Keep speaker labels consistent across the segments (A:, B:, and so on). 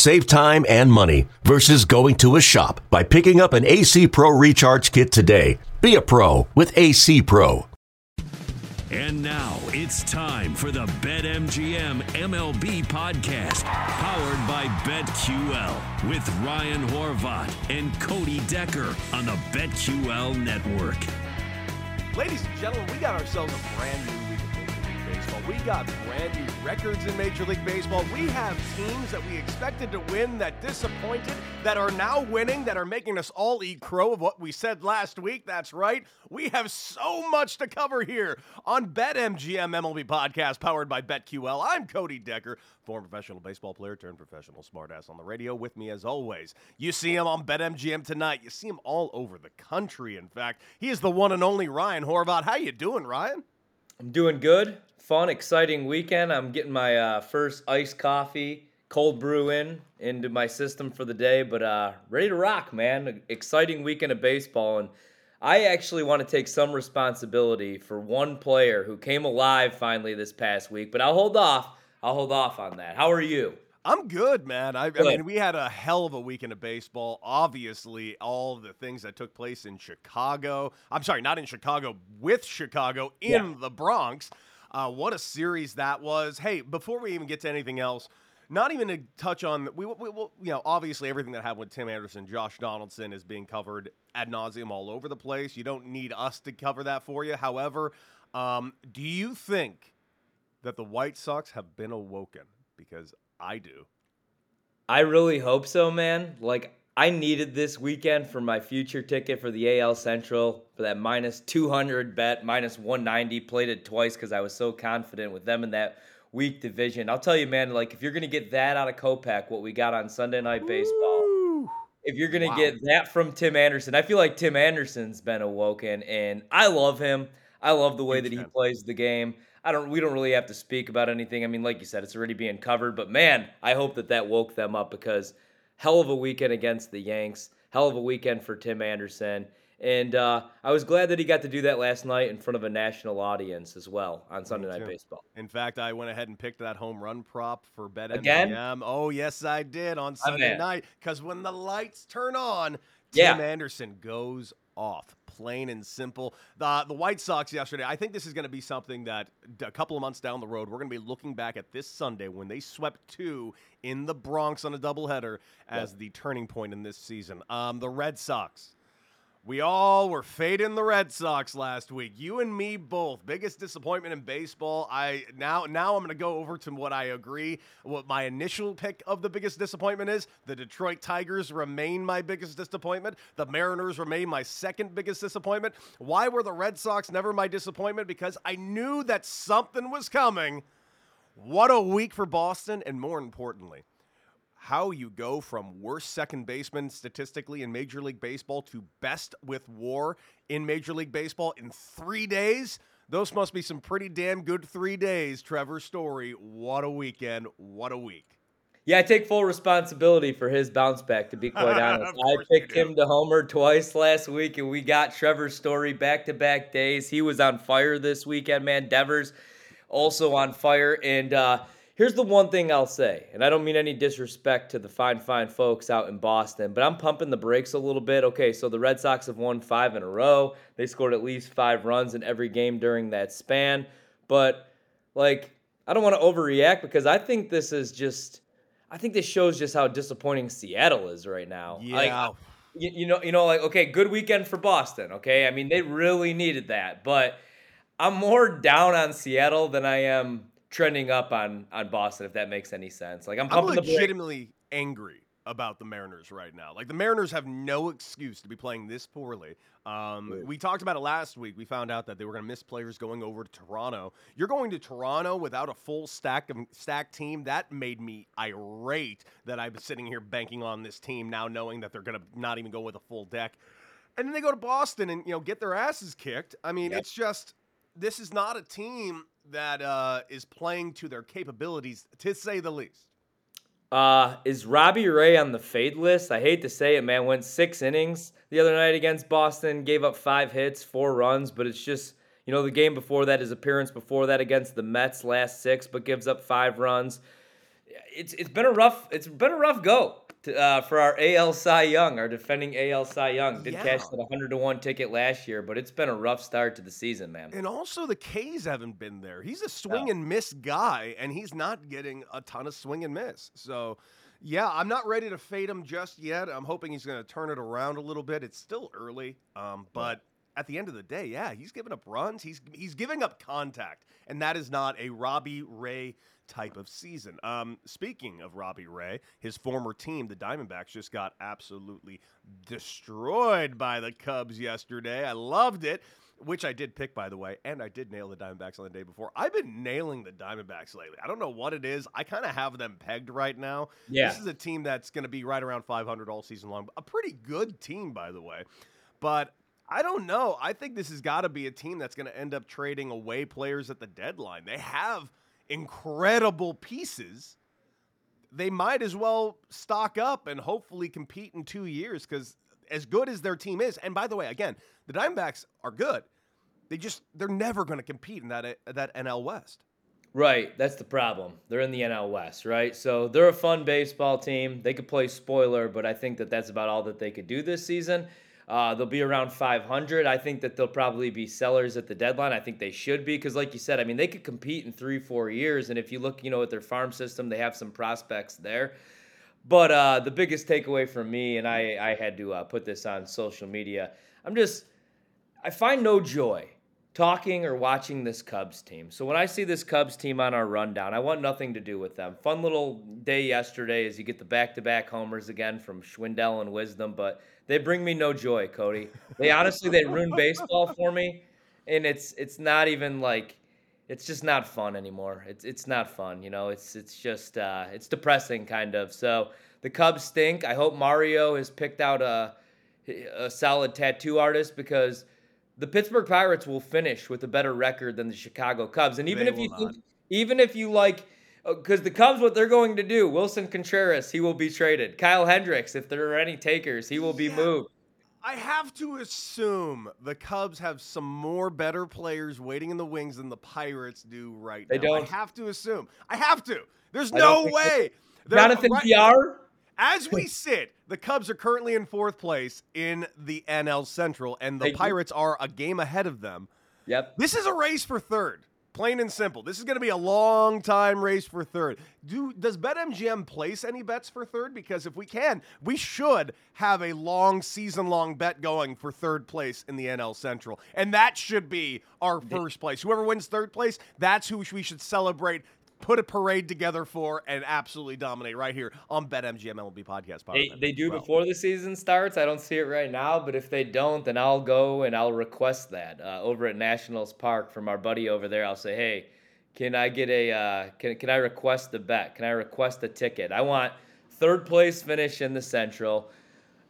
A: Save time and money versus going to a shop by picking up an AC Pro Recharge Kit today. Be a pro with AC Pro.
B: And now it's time for the BetMGM MLB podcast, powered by BetQL, with Ryan Horvat and Cody Decker on the BetQL network.
C: Ladies and gentlemen, we got ourselves a brand new week of Major League We got brand new records in Major League Baseball. We have teams that we expected to win that disappointed, that are now winning, that are making us all eat crow of what we said last week. That's right. We have so much to cover here on BetMGM MLB podcast powered by BetQL. I'm Cody Decker, former professional baseball player turned professional smartass on the radio. With me as always, you see him on BetMGM tonight. You see him all over the country. In fact, he is the one and only Ryan Horvat. How you doing, Ryan?
D: I'm doing good. Fun, exciting weekend. I'm getting my uh, first iced coffee, cold brew in into my system for the day, but uh, ready to rock, man. Exciting weekend of baseball, and I actually want to take some responsibility for one player who came alive finally this past week. But I'll hold off. I'll hold off on that. How are you?
C: I'm good, man. I, I, mean, we had a hell of a weekend of baseball. Obviously, all the things that took place in Chicago. I'm sorry, not in Chicago, with Chicago in yeah. the Bronx. Uh, what a series that was. Hey, before we even get to anything else, not even to touch on we, we, we, you know obviously everything that happened with Tim Anderson, Josh Donaldson is being covered ad nauseum all over the place. You don't need us to cover that for you. However, um, do you think that the White Sox have been awoken? Because I do.
D: I really hope so, man. Like I needed this weekend for my future ticket for the AL Central for that minus 200 bet, minus 190. Played it twice because I was so confident with them in that weak division. I'll tell you, man, like if you're gonna get that out of Kopech, what we got on Sunday Night Baseball, if you're gonna wow. get that from Tim Anderson, I feel like Tim Anderson's been awoken, and I love him. I love the way that he plays the game. I don't. We don't really have to speak about anything. I mean, like you said, it's already being covered. But man, I hope that that woke them up because hell of a weekend against the Yanks. Hell of a weekend for Tim Anderson. And uh, I was glad that he got to do that last night in front of a national audience as well on Sunday Night Baseball.
C: In fact, I went ahead and picked that home run prop for BetMGM.
D: Again?
C: Oh, yes, I did on Sunday night because when the lights turn on, Tim yeah. Anderson goes off. Plain and simple. The the White Sox yesterday. I think this is going to be something that a couple of months down the road, we're going to be looking back at this Sunday when they swept two in the Bronx on a doubleheader as yeah. the turning point in this season. Um, the Red Sox we all were fading the Red Sox last week. You and me both. Biggest disappointment in baseball. I now now I'm going to go over to what I agree. What my initial pick of the biggest disappointment is: the Detroit Tigers remain my biggest disappointment. The Mariners remain my second biggest disappointment. Why were the Red Sox never my disappointment? Because I knew that something was coming. What a week for Boston, and more importantly, how you go from worst second baseman statistically in Major League Baseball to best with war in Major League Baseball in three days. Those must be some pretty damn good three days, Trevor Story. What a weekend. What a week.
D: Yeah, I take full responsibility for his bounce back, to be quite honest. I picked him to homer twice last week, and we got Trevor Story back to back days. He was on fire this weekend, man. Devers also on fire. And, uh, Here's the one thing I'll say, and I don't mean any disrespect to the fine, fine folks out in Boston, but I'm pumping the brakes a little bit. Okay, so the Red Sox have won five in a row. They scored at least five runs in every game during that span. But, like, I don't want to overreact because I think this is just, I think this shows just how disappointing Seattle is right now.
C: Yeah.
D: Like, you, you know, you know, like, okay, good weekend for Boston. Okay, I mean, they really needed that, but I'm more down on Seattle than I am trending up on on Boston, if that makes any sense. Like I'm,
C: I'm legitimately angry about the Mariners right now. Like the Mariners have no excuse to be playing this poorly. Um, we talked about it last week. We found out that they were going to miss players going over to Toronto. You're going to Toronto without a full stack of stack team. That made me irate that I'm sitting here banking on this team now, knowing that they're going to not even go with a full deck. And then they go to Boston and you know get their asses kicked. I mean, yep. it's just this is not a team that uh, is playing to their capabilities, to say the least.
D: Uh, is Robbie Ray on the fade list? I hate to say it, man. Went six innings the other night against Boston, gave up five hits, four runs, but it's just, you know, the game before that, his appearance before that against the Mets, last six, but gives up five runs. It's it's been a rough it's been a rough go to, uh, for our AL Cy Young, our defending AL Cy Young. Did yeah. cash that 100 to 1 ticket last year, but it's been a rough start to the season, man.
C: And also, the K's haven't been there. He's a swing no. and miss guy, and he's not getting a ton of swing and miss. So, yeah, I'm not ready to fade him just yet. I'm hoping he's going to turn it around a little bit. It's still early, um, but at the end of the day, yeah, he's giving up runs. He's he's giving up contact, and that is not a Robbie Ray type of season. Um, speaking of Robbie Ray, his former team, the Diamondbacks, just got absolutely destroyed by the Cubs yesterday. I loved it. Which I did pick, by the way, and I did nail the Diamondbacks on the day before. I've been nailing the Diamondbacks lately. I don't know what it is. I kind of have them pegged right now. Yeah. This is a team that's going to be right around 500 all season long. A pretty good team, by the way. But I don't know. I think this has got to be a team that's going to end up trading away players at the deadline. They have incredible pieces, they might as well stock up and hopefully compete in two years because as good as their team is, and by the way, again, the Diamondbacks are good. They just they're never going to compete in that that NL West.
D: Right, that's the problem. They're in the NL West, right? So they're a fun baseball team. They could play spoiler, but I think that that's about all that they could do this season. Uh, they'll be around 500. I think that they'll probably be sellers at the deadline. I think they should be because, like you said, I mean, they could compete in three, four years. And if you look, you know, at their farm system, they have some prospects there. But uh, the biggest takeaway from me, and I, I had to uh, put this on social media, I'm just, I find no joy talking or watching this Cubs team. So when I see this Cubs team on our rundown, I want nothing to do with them. Fun little day yesterday as you get the back to back homers again from Schwindel and Wisdom, but they bring me no joy, Cody. They honestly they ruin baseball for me, and it's it's not even like it's just not fun anymore. It's it's not fun, you know. It's it's just uh, it's depressing kind of. So the Cubs stink. I hope Mario has picked out a a solid tattoo artist because the Pittsburgh Pirates will finish with a better record than the Chicago Cubs. And even they if you think, even if you like because uh, the Cubs, what they're going to do, Willson Contreras, he will be traded. Kyle Hendricks, if there are any takers, he will be yeah. moved.
C: I have to assume the Cubs have some more better players waiting in the wings than the Pirates do right
D: they
C: now.
D: Don't.
C: I have to assume. I have to. There's no way.
D: Jonathan right?
C: As we sit, the Cubs are currently in fourth place in the NL Central, and the Thank Pirates you. are a game ahead of them.
D: Yep.
C: This is a race for third. Plain and simple. This is going to be a long time race for third. Do does BetMGM place any bets for third? Because if we can, we should have a long season long bet going for third place in the NL Central, and that should be our first place. Whoever wins third place, that's who we should celebrate put a parade together for and absolutely dominate right here on BetMGM MLB podcast.
D: They, they do well. before the season starts. I don't see it right now, but if they don't, then I'll go and I'll request that uh, over at Nationals Park from our buddy over there. I'll say, hey, can I get a uh, can can I request the bet? Can I request a ticket? I want third place finish in the Central.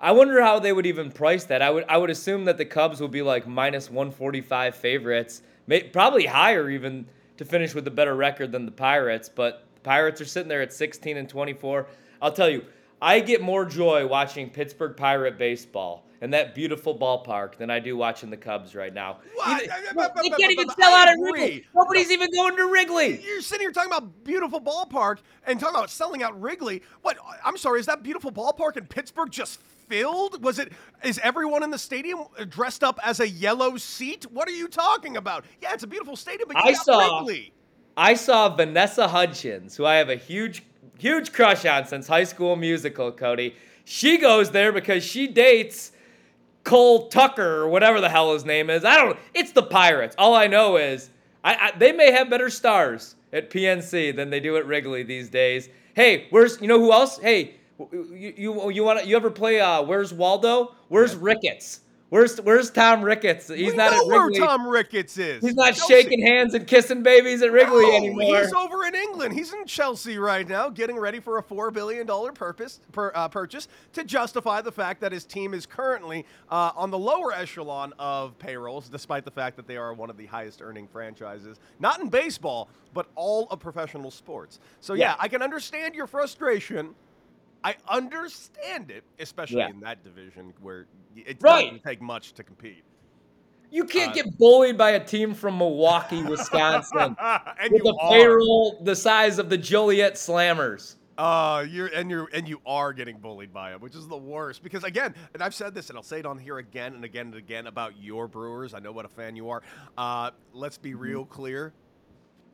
D: I wonder how they would even price that. I would I would assume that the Cubs would be like minus 145 favorites, may, probably higher even to finish with a better record than the Pirates, but the Pirates are sitting there at 16 and 24. I'll tell you, I get more joy watching Pittsburgh Pirate baseball in that beautiful ballpark than I do watching the Cubs right now. What? Even, they can't even sell out at Wrigley. Nobody's even going to Wrigley.
C: You're sitting here talking about beautiful ballpark and talking about selling out Wrigley. What? I'm sorry, is that beautiful ballpark in Pittsburgh just filled? Was it? Is everyone in the stadium dressed up as a yellow seat? What are you talking about? Yeah, it's a beautiful stadium, but I saw. Wrigley.
D: I saw Vanessa Hudgens, who I have a huge, huge crush on since High School Musical. Cody, she goes there because she dates. Cole Tucker or whatever the hell his name is. I don't. It's the Pirates. All I know is I, I, they may have better stars at PNC than they do at Wrigley these days. Hey, where's you know who else? Hey, you you, you want you ever play uh, Where's Waldo? Where's. Ricketts? Where's Where's Tom Ricketts?
C: He's we not know at Wrigley. where Tom Ricketts is.
D: He's not Chelsea. shaking hands and kissing babies at Wrigley no, anymore.
C: He's over in England. He's in Chelsea right now, getting ready for a four billion dollar purpose per, uh, purchase to justify the fact that his team is currently uh, on the lower echelon of payrolls, despite the fact that they are one of the highest earning franchises, not in baseball, but all of professional sports. So yeah, yeah I can understand your frustration. I understand it, especially yeah. in that division where it right. doesn't take much to compete.
D: You can't uh, get bullied by a team from Milwaukee, Wisconsin, with a payroll the size of the Joliet Slammers.
C: Uh, you're and you're and you are getting bullied by them, which is the worst. Because again, and I've said this, and I'll say it on here again and again and again about your Brewers. I know what a fan you are. Uh, let's be mm-hmm. real clear.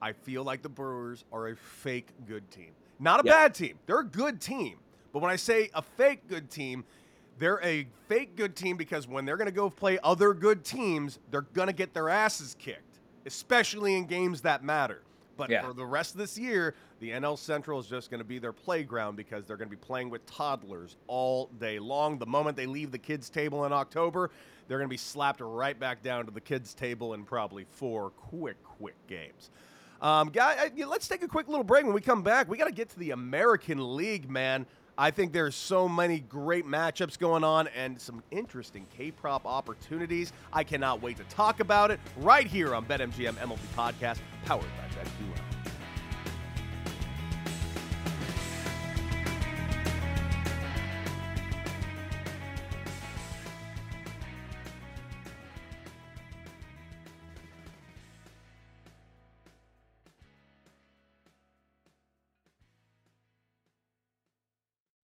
C: I feel like the Brewers are a fake good team, not a yep. bad team. They're a good team, but when I say a fake good team, they're a fake good team because when they're going to go play other good teams, they're going to get their asses kicked, especially in games that matter. But yeah. for the rest of this year, the NL Central is just going to be their playground because they're going to be playing with toddlers all day long. The moment they leave the kids' table in October, they're going to be slapped right back down to the kids' table in probably four quick, quick games. Um, guy, let's take a quick little break. When we come back, we got to get to the American League, man. I think there's so many great matchups going on and some interesting K prop opportunities. I cannot wait to talk about it right here on BetMGM MLB Podcast, powered by BetQL.